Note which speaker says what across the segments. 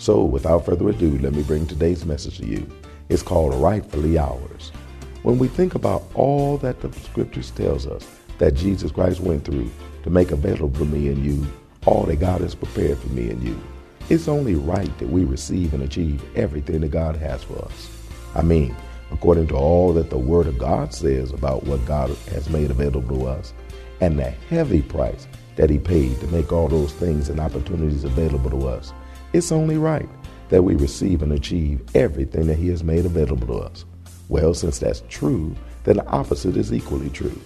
Speaker 1: So, without further ado, let me bring today's message to you. It's called Rightfully Ours. When we think about all that the scriptures tells us that Jesus Christ went through to make available for me and you all that God has prepared for me and you, it's only right that we receive and achieve everything that God has for us. I mean, according to all that the Word of God says about what God has made available to us and the heavy price that He paid to make all those things and opportunities available to us it's only right that we receive and achieve everything that He has made available to us. Well, since that's true, then the opposite is equally true.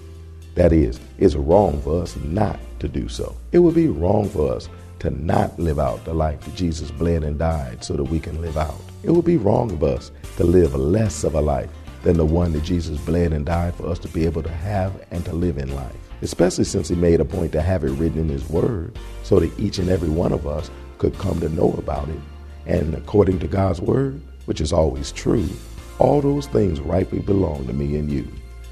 Speaker 1: That is, it's wrong for us not to do so. It would be wrong for us to not live out the life that Jesus bled and died so that we can live out. It would be wrong of us to live less of a life than the one that Jesus bled and died for us to be able to have and to live in life. Especially since he made a point to have it written in his word so that each and every one of us could come to know about it. And according to God's word, which is always true, all those things rightly belong to me and you.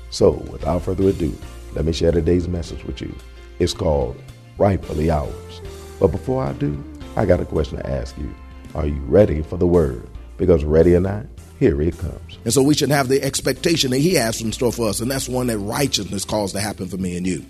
Speaker 1: So, without further ado, let me share today's message with you. It's called Rightfully Ours. But before I do, I got a question to ask you. Are you ready for the word? Because ready or not, here it comes.
Speaker 2: And so we should have the expectation that he has in store for us, and that's one that righteousness calls to happen for me and you.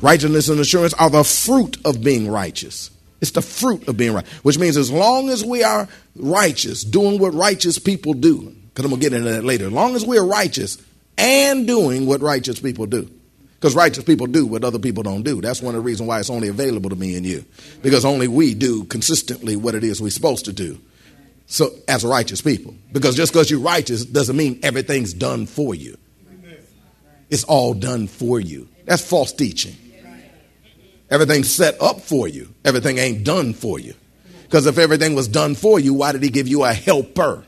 Speaker 2: Righteousness and assurance are the fruit of being righteous. It's the fruit of being right, which means as long as we are righteous, doing what righteous people do, because I'm going to get into that later, as long as we are righteous and doing what righteous people do. Because righteous people do what other people don't do. That's one of the reasons why it's only available to me and you. Because only we do consistently what it is we're supposed to do. So, as righteous people. Because just because you're righteous doesn't mean everything's done for you. It's all done for you. That's false teaching. Everything's set up for you. Everything ain't done for you. Because if everything was done for you, why did he give you a helper?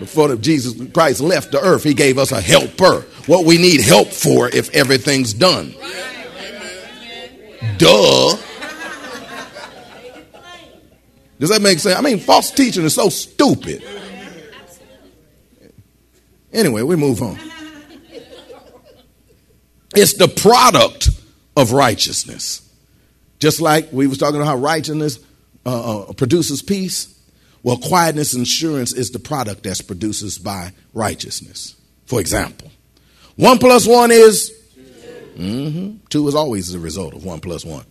Speaker 2: Before Jesus Christ left the earth, he gave us a helper. What we need help for if everything's done. Duh. Does that make sense? I mean, false teaching is so stupid. Anyway, we move on. It's the product of righteousness. Just like we was talking about how righteousness uh, uh, produces peace. Well, quietness insurance is the product that's produced by righteousness. For example, one plus one is mm-hmm, two is always the result of one plus one.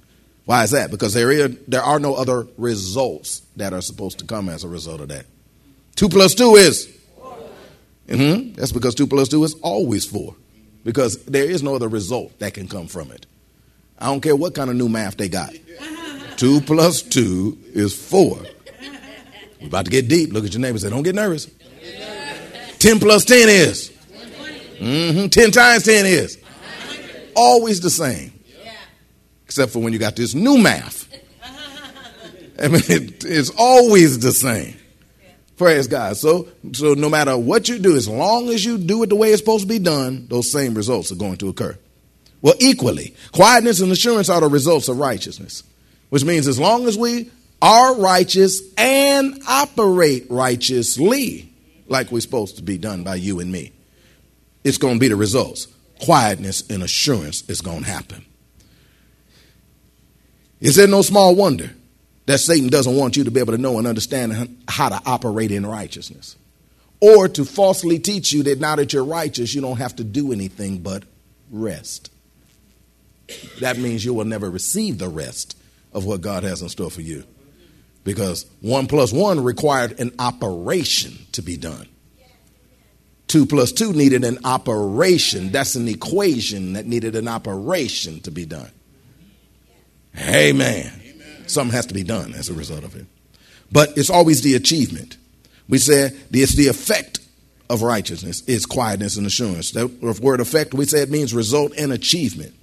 Speaker 2: Why is that? Because there, is, there are no other results that are supposed to come as a result of that. Two plus two is. Mm-hmm, that's because two plus two is always four. Because there is no other result that can come from it. I don't care what kind of new math they got. two plus two is four. We're about to get deep. Look at your neighbor say, Don't get nervous. 10 plus 10 is. Mm-hmm. 10 times 10 is. Always the same. Except for when you got this new math. I mean, it, it's always the same. Praise God. So, so no matter what you do, as long as you do it the way it's supposed to be done, those same results are going to occur. Well, equally, quietness and assurance are the results of righteousness, which means as long as we are righteous and operate righteously, like we're supposed to be done by you and me, it's going to be the results. Quietness and assurance is going to happen. Is there no small wonder that Satan doesn't want you to be able to know and understand how to operate in righteousness? Or to falsely teach you that now that you're righteous, you don't have to do anything but rest that means you will never receive the rest of what God has in store for you. Because one plus one required an operation to be done. Two plus two needed an operation. That's an equation that needed an operation to be done. Amen. Amen. Something has to be done as a result of it. But it's always the achievement. We said it's the effect of righteousness is quietness and assurance. That word effect, we say it means result and achievement.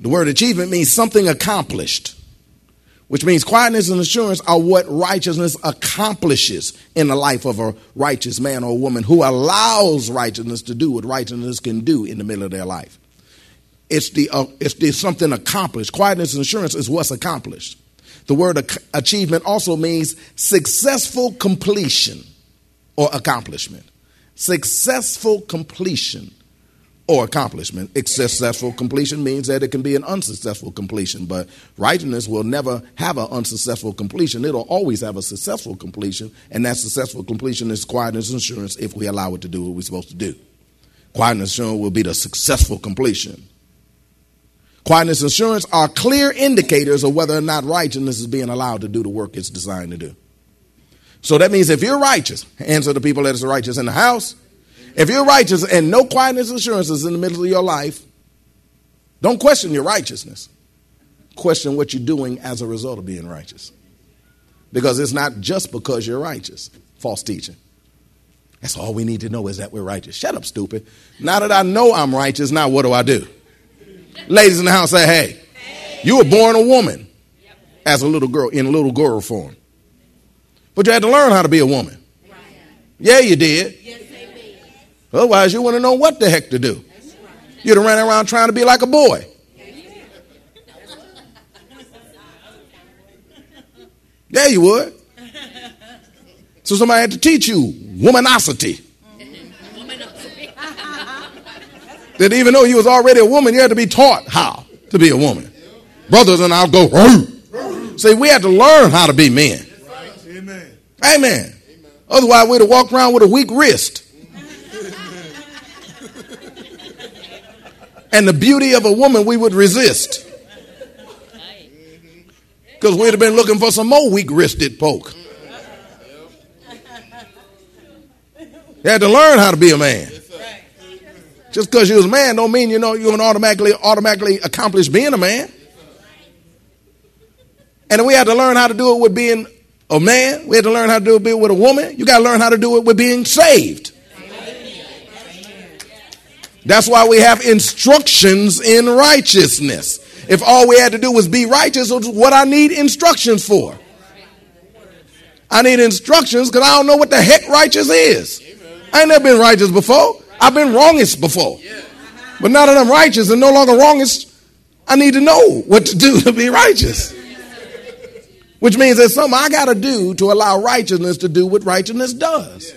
Speaker 2: The word achievement means something accomplished, which means quietness and assurance are what righteousness accomplishes in the life of a righteous man or woman who allows righteousness to do what righteousness can do in the middle of their life. It's the, uh, it's the something accomplished. Quietness and assurance is what's accomplished. The word achievement also means successful completion or accomplishment. Successful completion or accomplishment. Successful completion means that it can be an unsuccessful completion, but righteousness will never have an unsuccessful completion. It'll always have a successful completion, and that successful completion is quietness assurance if we allow it to do what we're supposed to do. Quietness assurance will be the successful completion. Quietness assurance are clear indicators of whether or not righteousness is being allowed to do the work it's designed to do. So that means if you're righteous, answer the people that is righteous in the house. If you're righteous and no quietness and assurance is in the middle of your life, don't question your righteousness. Question what you're doing as a result of being righteous. Because it's not just because you're righteous. False teaching. That's all we need to know is that we're righteous. Shut up, stupid. Now that I know I'm righteous, now what do I do? Ladies in the house say, hey, you were born a woman as a little girl in a little girl form. But you had to learn how to be a woman. Yeah, you did. Otherwise, you wouldn't know what the heck to do. You'd have ran around trying to be like a boy. Yeah, you would. So somebody had to teach you womanosity. that even though you was already a woman, you had to be taught how to be a woman. Brothers and I'll go, Roo. see, we had to learn how to be men. Amen. Amen. Otherwise, we'd have walked around with a weak wrist. And the beauty of a woman we would resist. Because we'd have been looking for some more weak wristed folk. You had to learn how to be a man. Just because you're a man don't mean you know you can automatically automatically accomplish being a man. And we had to learn how to do it with being a man. We had to learn how to do it with a woman. You got to learn how to do it with being saved. That's why we have instructions in righteousness. If all we had to do was be righteous, what I need instructions for. I need instructions because I don't know what the heck righteous is. I ain't never been righteous before. I've been wrongest before. But now that I'm righteous and no longer wrongest, I need to know what to do to be righteous. Which means there's something I got to do to allow righteousness to do what righteousness does.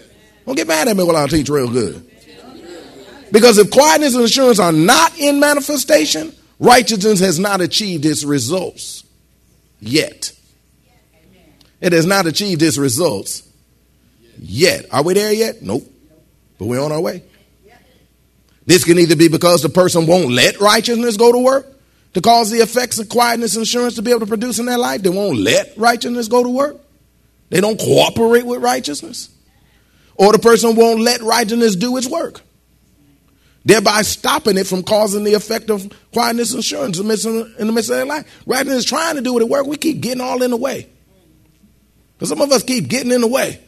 Speaker 2: Don't get mad at me while I teach real good. Because if quietness and assurance are not in manifestation, righteousness has not achieved its results yet. It has not achieved its results yet. Are we there yet? Nope. But we're on our way. This can either be because the person won't let righteousness go to work to cause the effects of quietness and assurance to be able to produce in their life. They won't let righteousness go to work. They don't cooperate with righteousness. Or the person won't let righteousness do its work, thereby stopping it from causing the effect of quietness and assurance in the midst of their life. Rather than trying to do it at work. We keep getting all in the way. Because some of us keep getting in the way.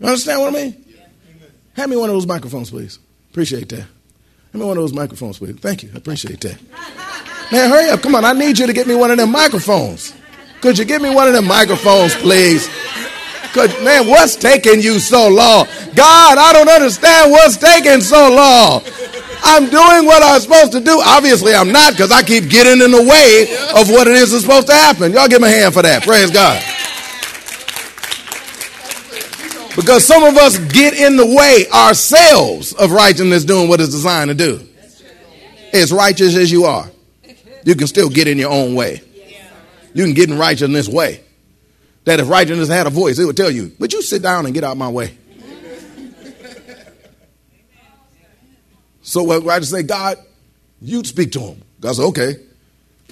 Speaker 2: You understand what I mean? Hand me one of those microphones, please. Appreciate that. Hand me one of those microphones, please. Thank you. I appreciate that. Man, hurry up. Come on. I need you to get me one of them microphones. Could you give me one of them microphones, please? Could, man, what's taking you so long? God, I don't understand what's taking so long. I'm doing what I'm supposed to do. Obviously, I'm not because I keep getting in the way of what it is that's supposed to happen. Y'all give me a hand for that. Praise God. Because some of us get in the way ourselves of righteousness doing what it's designed to do. As righteous as you are, you can still get in your own way. You can get in righteousness way. That if righteousness had a voice, it would tell you, Would you sit down and get out my way. So what just say, God, you'd speak to him. God said, okay,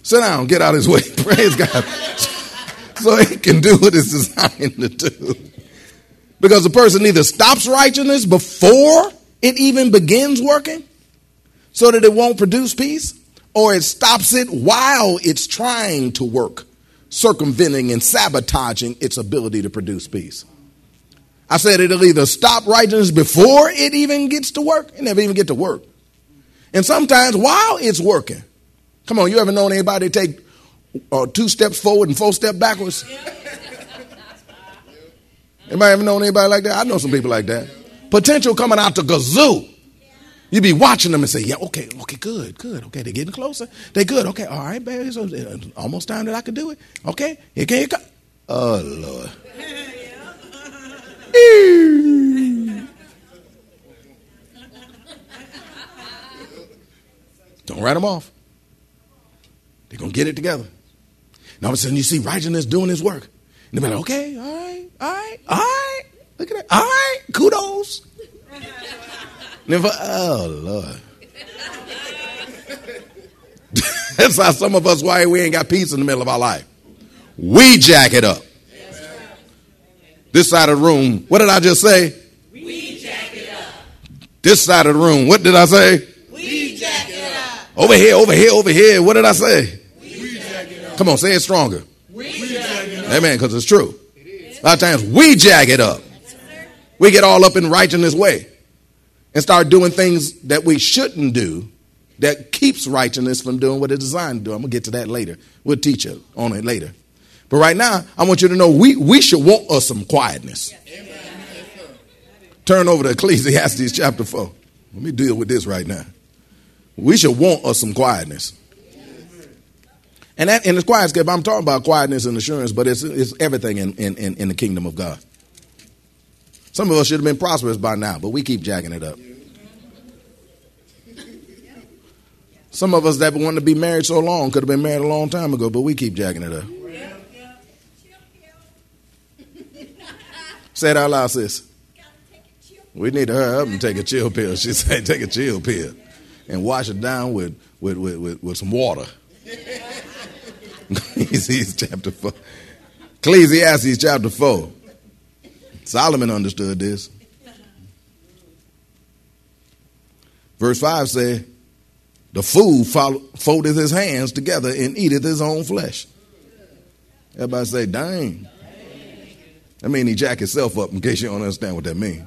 Speaker 2: sit down, get out of his way. Praise God. so he can do what it's designed to do. Because the person either stops righteousness before it even begins working so that it won't produce peace, or it stops it while it's trying to work, circumventing and sabotaging its ability to produce peace. I said it'll either stop righteousness before it even gets to work, it never even get to work. And sometimes while it's working, come on, you ever known anybody take uh, two steps forward and four steps backwards? Anybody ever known anybody like that? I know some people like that. Potential coming out the gazoo. You be watching them and say, yeah, okay, okay, good, good. Okay, they're getting closer. They're good. Okay, all right, baby. So, uh, almost time that I could do it. Okay, here can you come. Oh, Lord. Don't write them off. They're going to get it together. Now all of a sudden you see righteousness doing his work. And they're like, okay, all right, all right, all right. Look at that. All right, kudos. Never, oh, Lord. That's how some of us, why we ain't got peace in the middle of our life. We jack it up. This side of the room, what did I just say?
Speaker 3: We jack it up.
Speaker 2: This side of the room, what did I say?
Speaker 3: We jack it up.
Speaker 2: Over here, over here, over here. What did I say? We jack it up. Come on, say it stronger. We jack it up. Amen, because it's true. A lot of times we jack it up. We get all up in righteousness way and start doing things that we shouldn't do that keeps righteousness from doing what it's designed to do. I'm going to get to that later. We'll teach you on it later. But right now, I want you to know we, we should want us some quietness. Turn over to Ecclesiastes chapter 4. Let me deal with this right now. We should want us some quietness. And that and it's quiet, I'm talking about quietness and assurance, but it's, it's everything in, in, in the kingdom of God. Some of us should have been prosperous by now, but we keep jacking it up. Some of us that wanted to be married so long could have been married a long time ago, but we keep jacking it up. Say it out loud, sis. We need to hurry up and take a chill pill. She said, take a chill pill and wash it down with, with, with, with, with some water. Ecclesiastes chapter 4. Ecclesiastes chapter 4. Solomon understood this. Verse 5 says, The fool foldeth his hands together and eateth his own flesh. Everybody say, dang. I mean, he jack himself up in case you don't understand what that means.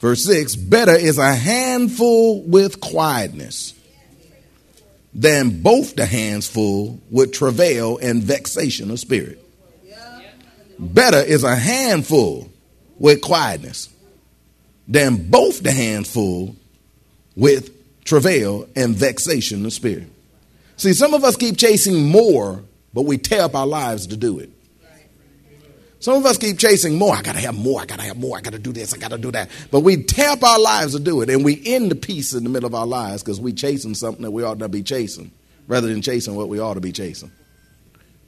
Speaker 2: Verse 6 Better is a handful with quietness than both the hands full with travail and vexation of spirit. Better is a handful with quietness than both the handful with travail and vexation of spirit. See, some of us keep chasing more, but we tear up our lives to do it. Some of us keep chasing more. I gotta have more. I gotta have more. I gotta do this. I gotta do that. But we tear up our lives to do it, and we end the peace in the middle of our lives because we chasing something that we ought not be chasing, rather than chasing what we ought to be chasing.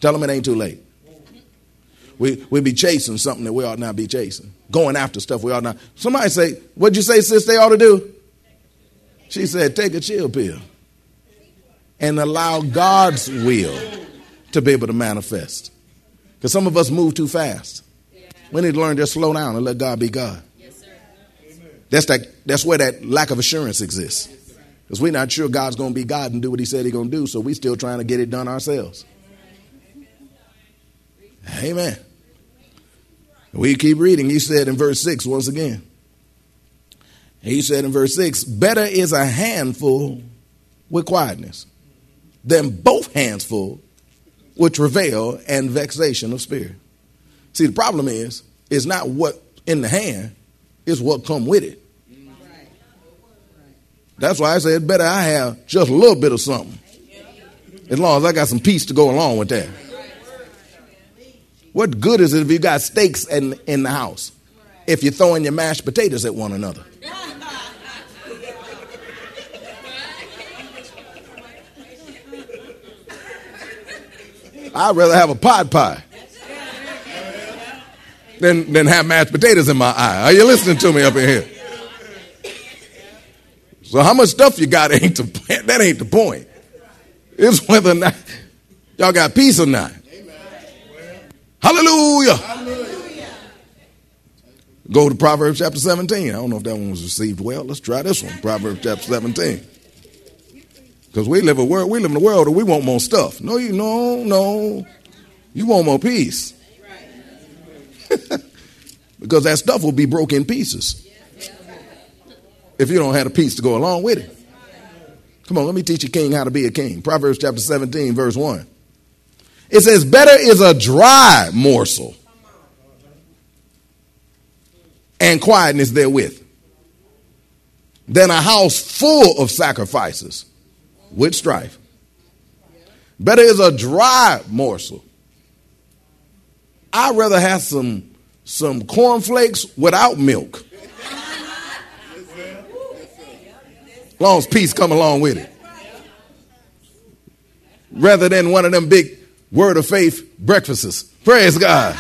Speaker 2: Tell them it ain't too late. We we be chasing something that we ought not be chasing, going after stuff we ought not. Somebody say, "What'd you say, sis? They ought to do?" She said, "Take a chill pill and allow God's will to be able to manifest." Because some of us move too fast. We need to learn to slow down and let God be God. That's that. That's where that lack of assurance exists. Because we're not sure God's going to be God and do what He said He's going to do, so we're still trying to get it done ourselves. Amen. We keep reading. He said in verse 6 once again. He said in verse 6 Better is a handful with quietness than both hands full with travail and vexation of spirit. See, the problem is, is not what in the hand, it's what come with it. That's why I said better I have just a little bit of something. As long as I got some peace to go along with that. What good is it if you got steaks in, in the house? If you're throwing your mashed potatoes at one another. I'd rather have a pot pie than, than have mashed potatoes in my eye. Are you listening to me up in here? So how much stuff you got ain't the, that ain't the point. It's whether or not y'all got peace or not. Hallelujah. Go to Proverbs chapter 17. I don't know if that one was received well. Let's try this one. Proverbs chapter 17. Because we live a world, we live in a world where we want more stuff. No, you no, no. You want more peace. because that stuff will be broken pieces. If you don't have a peace to go along with it. Come on, let me teach a king how to be a king. Proverbs chapter 17, verse 1. It says, Better is a dry morsel and quietness therewith than a house full of sacrifices with strife. Better is a dry morsel. I'd rather have some some cornflakes without milk. long as peace come along with it. Rather than one of them big word of faith breakfasts. Praise God.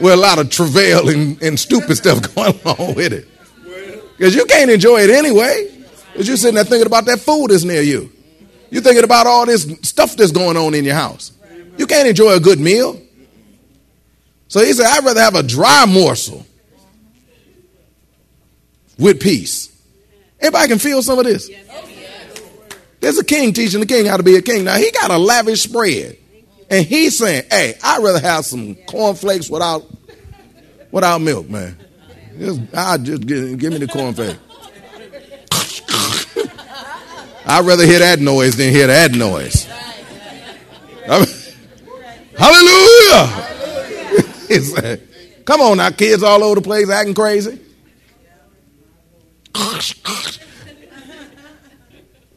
Speaker 2: With a lot of travail and, and stupid stuff going along with it. Because you can't enjoy it anyway. Because you're sitting there thinking about that food that's near you. You're thinking about all this stuff that's going on in your house. You can't enjoy a good meal. So he said, I'd rather have a dry morsel with peace. Everybody can feel some of this. There's a king teaching the king how to be a king. Now he got a lavish spread. And he's saying, hey, I'd rather have some cornflakes without without milk, man. Just, I just give, give me the cornflakes. I'd rather hear that noise than hear that noise. hallelujah. Come on now, kids all over the place acting crazy.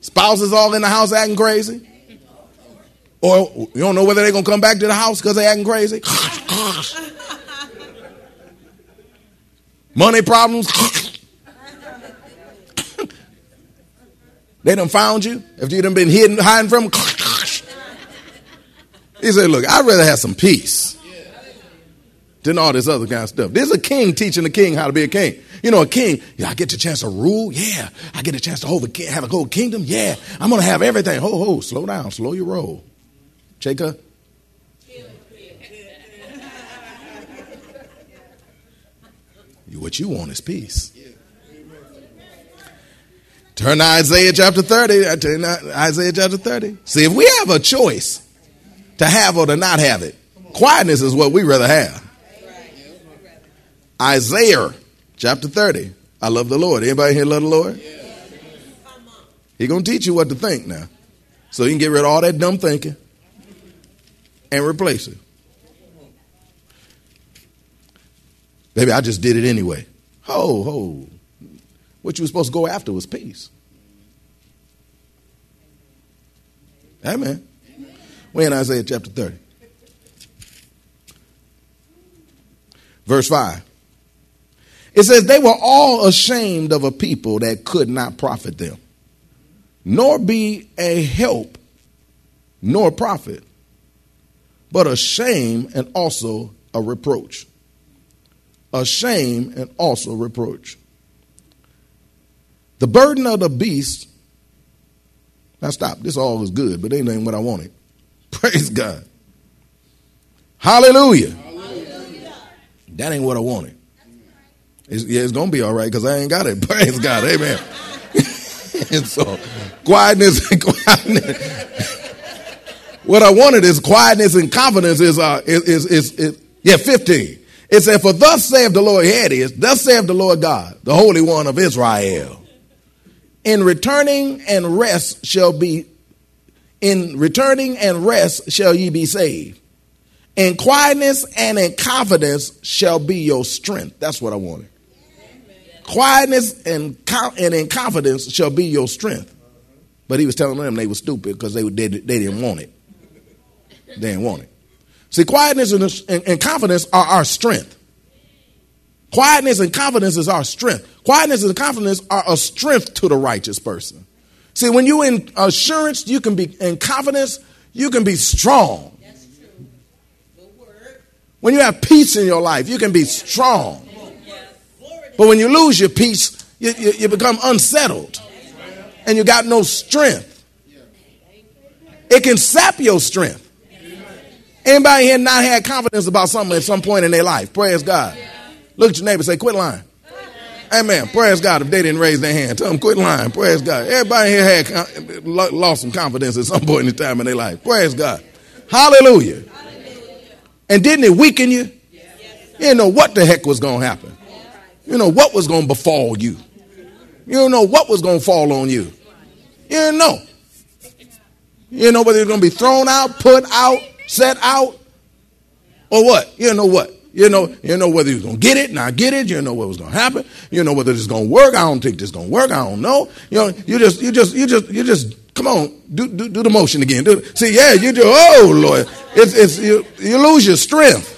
Speaker 2: Spouses all in the house acting crazy. Or you don't know whether they're going to come back to the house because they're acting crazy. Money problems. they done found you. If you done been hidden, hiding from them. He said, look, I'd rather have some peace than all this other kind of stuff. There's a king teaching the king how to be a king. You know, a king, yeah, I get the chance to rule. Yeah. I get a chance to hold a, have a whole kingdom. Yeah. I'm going to have everything. Ho, ho, slow down. Slow your roll. Jacob? What you want is peace. Turn to Isaiah chapter 30. Uh, turn to Isaiah chapter 30. See, if we have a choice to have or to not have it, quietness is what we rather have. Isaiah chapter 30. I love the Lord. Anybody here love the Lord? He gonna teach you what to think now. So you can get rid of all that dumb thinking and replace it. Maybe I just did it anyway. Ho, ho. What you were supposed to go after was peace. Amen. We're in Isaiah chapter 30. Verse 5. It says, They were all ashamed of a people that could not profit them, nor be a help, nor profit but a shame and also a reproach. A shame and also reproach. The burden of the beast. Now stop. This all is good, but ain't what I wanted. Praise God. Hallelujah. Hallelujah. That ain't what I wanted. It's, yeah, it's gonna be all right because I ain't got it. Praise God. Amen. and so quietness and quietness. What I wanted is quietness and confidence is, uh, is, is, is, is, yeah, 15. It said, For thus saith the Lord, here it is, thus saith the Lord God, the Holy One of Israel. In returning and rest shall be, in returning and rest shall ye be saved. In quietness and in confidence shall be your strength. That's what I wanted. Quietness and, and in confidence shall be your strength. But he was telling them they were stupid because they, they, they didn't want it. They didn't want it. See, quietness and, and, confidence are our strength. Quietness and confidence is our strength. Quietness and confidence are a strength to the righteous person. See, when you in assurance, you can be in confidence, you can be strong. When you have peace in your life, you can be strong. But when you lose your peace, you, you, you become unsettled and you got no strength. It can sap your strength. Anybody here not had confidence about something at some point in their life? Praise God. Look at your neighbor say, quit lying. Amen. Praise God if they didn't raise their hand. Tell them quit lying. Praise God. Everybody here had lost some confidence at some point in time in their life. Praise God. Hallelujah. And didn't it weaken you? You didn't know what the heck was going to happen. You know what was going to befall you. You don't know what was going to fall on you. You didn't know. You didn't know whether you're going to be thrown out, put out, set out, or what. You know what. You know, you know whether you're gonna get it, not get it. You know what was gonna happen. You know whether it's gonna work. I don't think this gonna work. I don't know. You know, you just, you just, you just, you just. Come on, do do, do the motion again. Do, see, yeah, you do. Oh Lord, it's it's you, you lose your strength.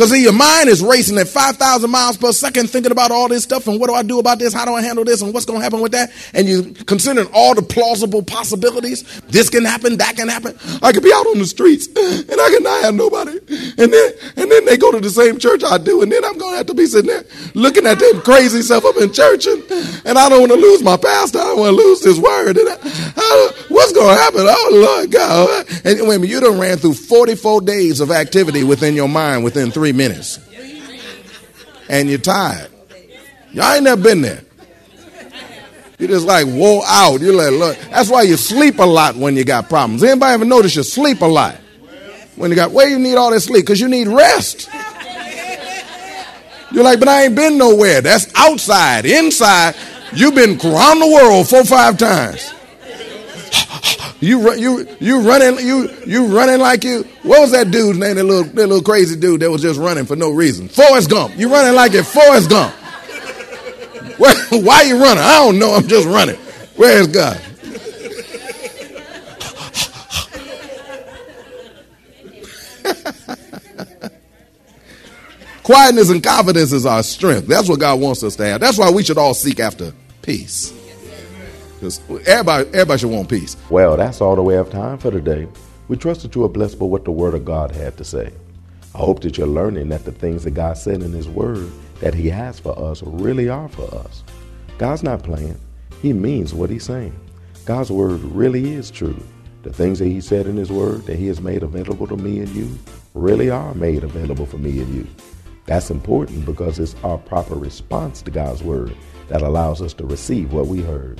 Speaker 2: Because your mind is racing at 5,000 miles per second thinking about all this stuff and what do I do about this? How do I handle this? And what's going to happen with that? And you're considering all the plausible possibilities. This can happen, that can happen. I could be out on the streets and I can not have nobody. And then, and then they go to the same church I do. And then I'm going to have to be sitting there looking at them crazy stuff up in church. And, and I don't want to lose my pastor. I don't want to lose this word. And I, I, what's going to happen? Oh, Lord God. And wait a minute, you done ran through 44 days of activity within your mind within three three minutes. And you're tired. Y'all ain't never been there. You just like wore out. You're like look. That's why you sleep a lot when you got problems. Anybody ever notice you sleep a lot? When you got where you need all that sleep? Because you need rest. You're like, but I ain't been nowhere. That's outside. Inside, you've been around the world four five times. You you you running you you running like you. What was that dude's name? That little that little crazy dude that was just running for no reason. Forrest Gump. You running like it Forrest Gump. Where, why you running? I don't know. I'm just running. Where's God? Quietness and confidence is our strength. That's what God wants us to have. That's why we should all seek after peace. Because everybody, everybody should want peace.
Speaker 1: Well, that's all the way have time for today. We trust that you are blessed by what the Word of God had to say. I hope that you're learning that the things that God said in His Word that He has for us really are for us. God's not playing, He means what He's saying. God's Word really is true. The things that He said in His Word that He has made available to me and you really are made available for me and you. That's important because it's our proper response to God's Word that allows us to receive what we heard.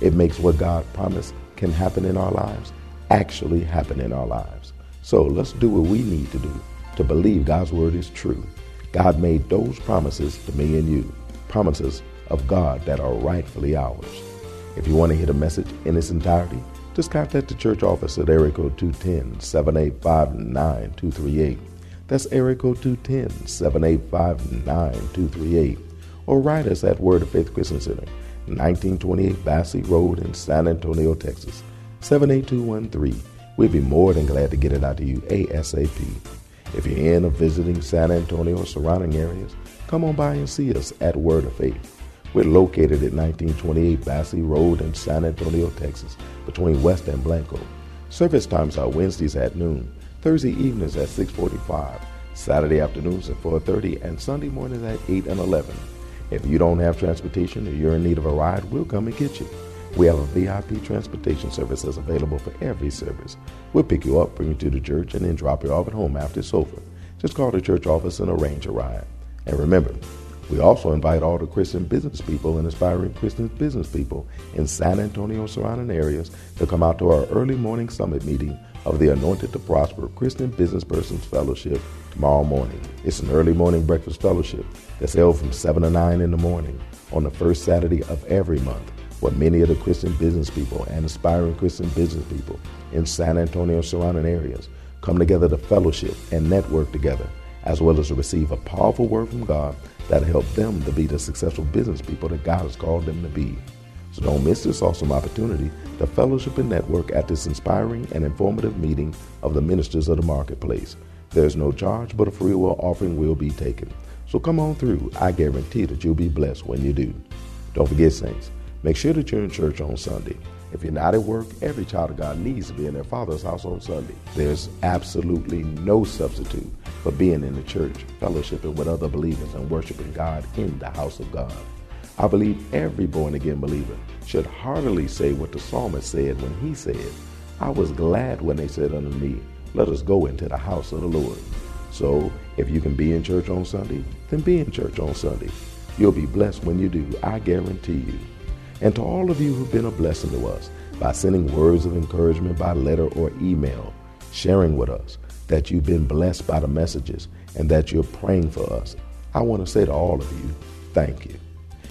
Speaker 1: It makes what God promised can happen in our lives actually happen in our lives. So let's do what we need to do to believe God's word is true. God made those promises to me and you, promises of God that are rightfully ours. If you want to hear the message in its entirety, just contact the church office at area code 210-785-9238. That's area code 210-785-9238. Or write us at Word of Faith Christian Center, 1928 Basse Road in San Antonio, Texas, 78213. We'd be more than glad to get it out to you ASAP. If you're in or visiting San Antonio or surrounding areas, come on by and see us at Word of Faith. We're located at 1928 Basse Road in San Antonio, Texas, between West and Blanco. Service times are Wednesdays at noon, Thursday evenings at 6:45, Saturday afternoons at 4:30, and Sunday mornings at 8 and 11. If you don't have transportation or you're in need of a ride, we'll come and get you. We have a VIP transportation service that's available for every service. We'll pick you up, bring you to the church, and then drop you off at home after it's over. Just call the church office and arrange a ride. And remember, we also invite all the Christian business people and aspiring Christian business people in San Antonio surrounding areas to come out to our early morning summit meeting of the Anointed to Prosper Christian Business Persons Fellowship tomorrow morning. It's an early morning breakfast fellowship that's held from 7 to 9 in the morning on the first Saturday of every month, where many of the Christian business people and aspiring Christian business people in San Antonio surrounding areas come together to fellowship and network together, as well as to receive a powerful word from God that'll help them to be the successful business people that God has called them to be. So don't miss this awesome opportunity to fellowship and network at this inspiring and informative meeting of the ministers of the marketplace. There's no charge, but a free will offering will be taken. So come on through. I guarantee that you'll be blessed when you do. Don't forget, Saints, make sure that you're in church on Sunday. If you're not at work, every child of God needs to be in their father's house on Sunday. There's absolutely no substitute for being in the church, fellowshipping with other believers, and worshiping God in the house of God. I believe every born again believer should heartily say what the psalmist said when he said, I was glad when they said unto me, Let us go into the house of the Lord. So if you can be in church on Sunday, then be in church on Sunday. You'll be blessed when you do, I guarantee you. And to all of you who've been a blessing to us by sending words of encouragement by letter or email, sharing with us that you've been blessed by the messages and that you're praying for us, I want to say to all of you, thank you.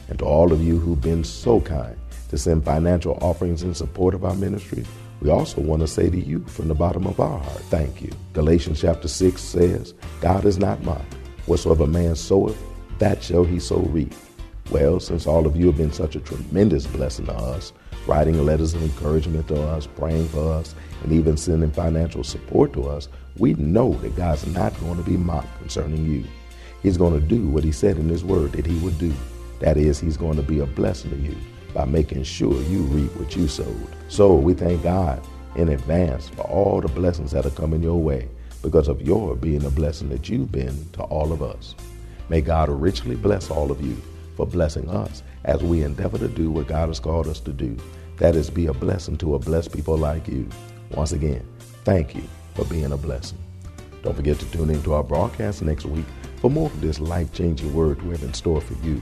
Speaker 1: And to all of you who've been so kind to send financial offerings in support of our ministry, we also want to say to you from the bottom of our heart, thank you. Galatians chapter 6 says, God is not mocked. Whatsoever man soweth, that shall he so reap. Well, since all of you have been such a tremendous blessing to us, writing letters of encouragement to us, praying for us, and even sending financial support to us, we know that God's not going to be mocked concerning you. He's going to do what he said in his word that he would do. That is, he's going to be a blessing to you by making sure you reap what you sowed. So we thank God in advance for all the blessings that are coming your way because of your being a blessing that you've been to all of us. May God richly bless all of you for blessing us as we endeavor to do what God has called us to do. That is, be a blessing to a blessed people like you. Once again, thank you for being a blessing. Don't forget to tune in to our broadcast next week for more of this life changing word we have in store for you.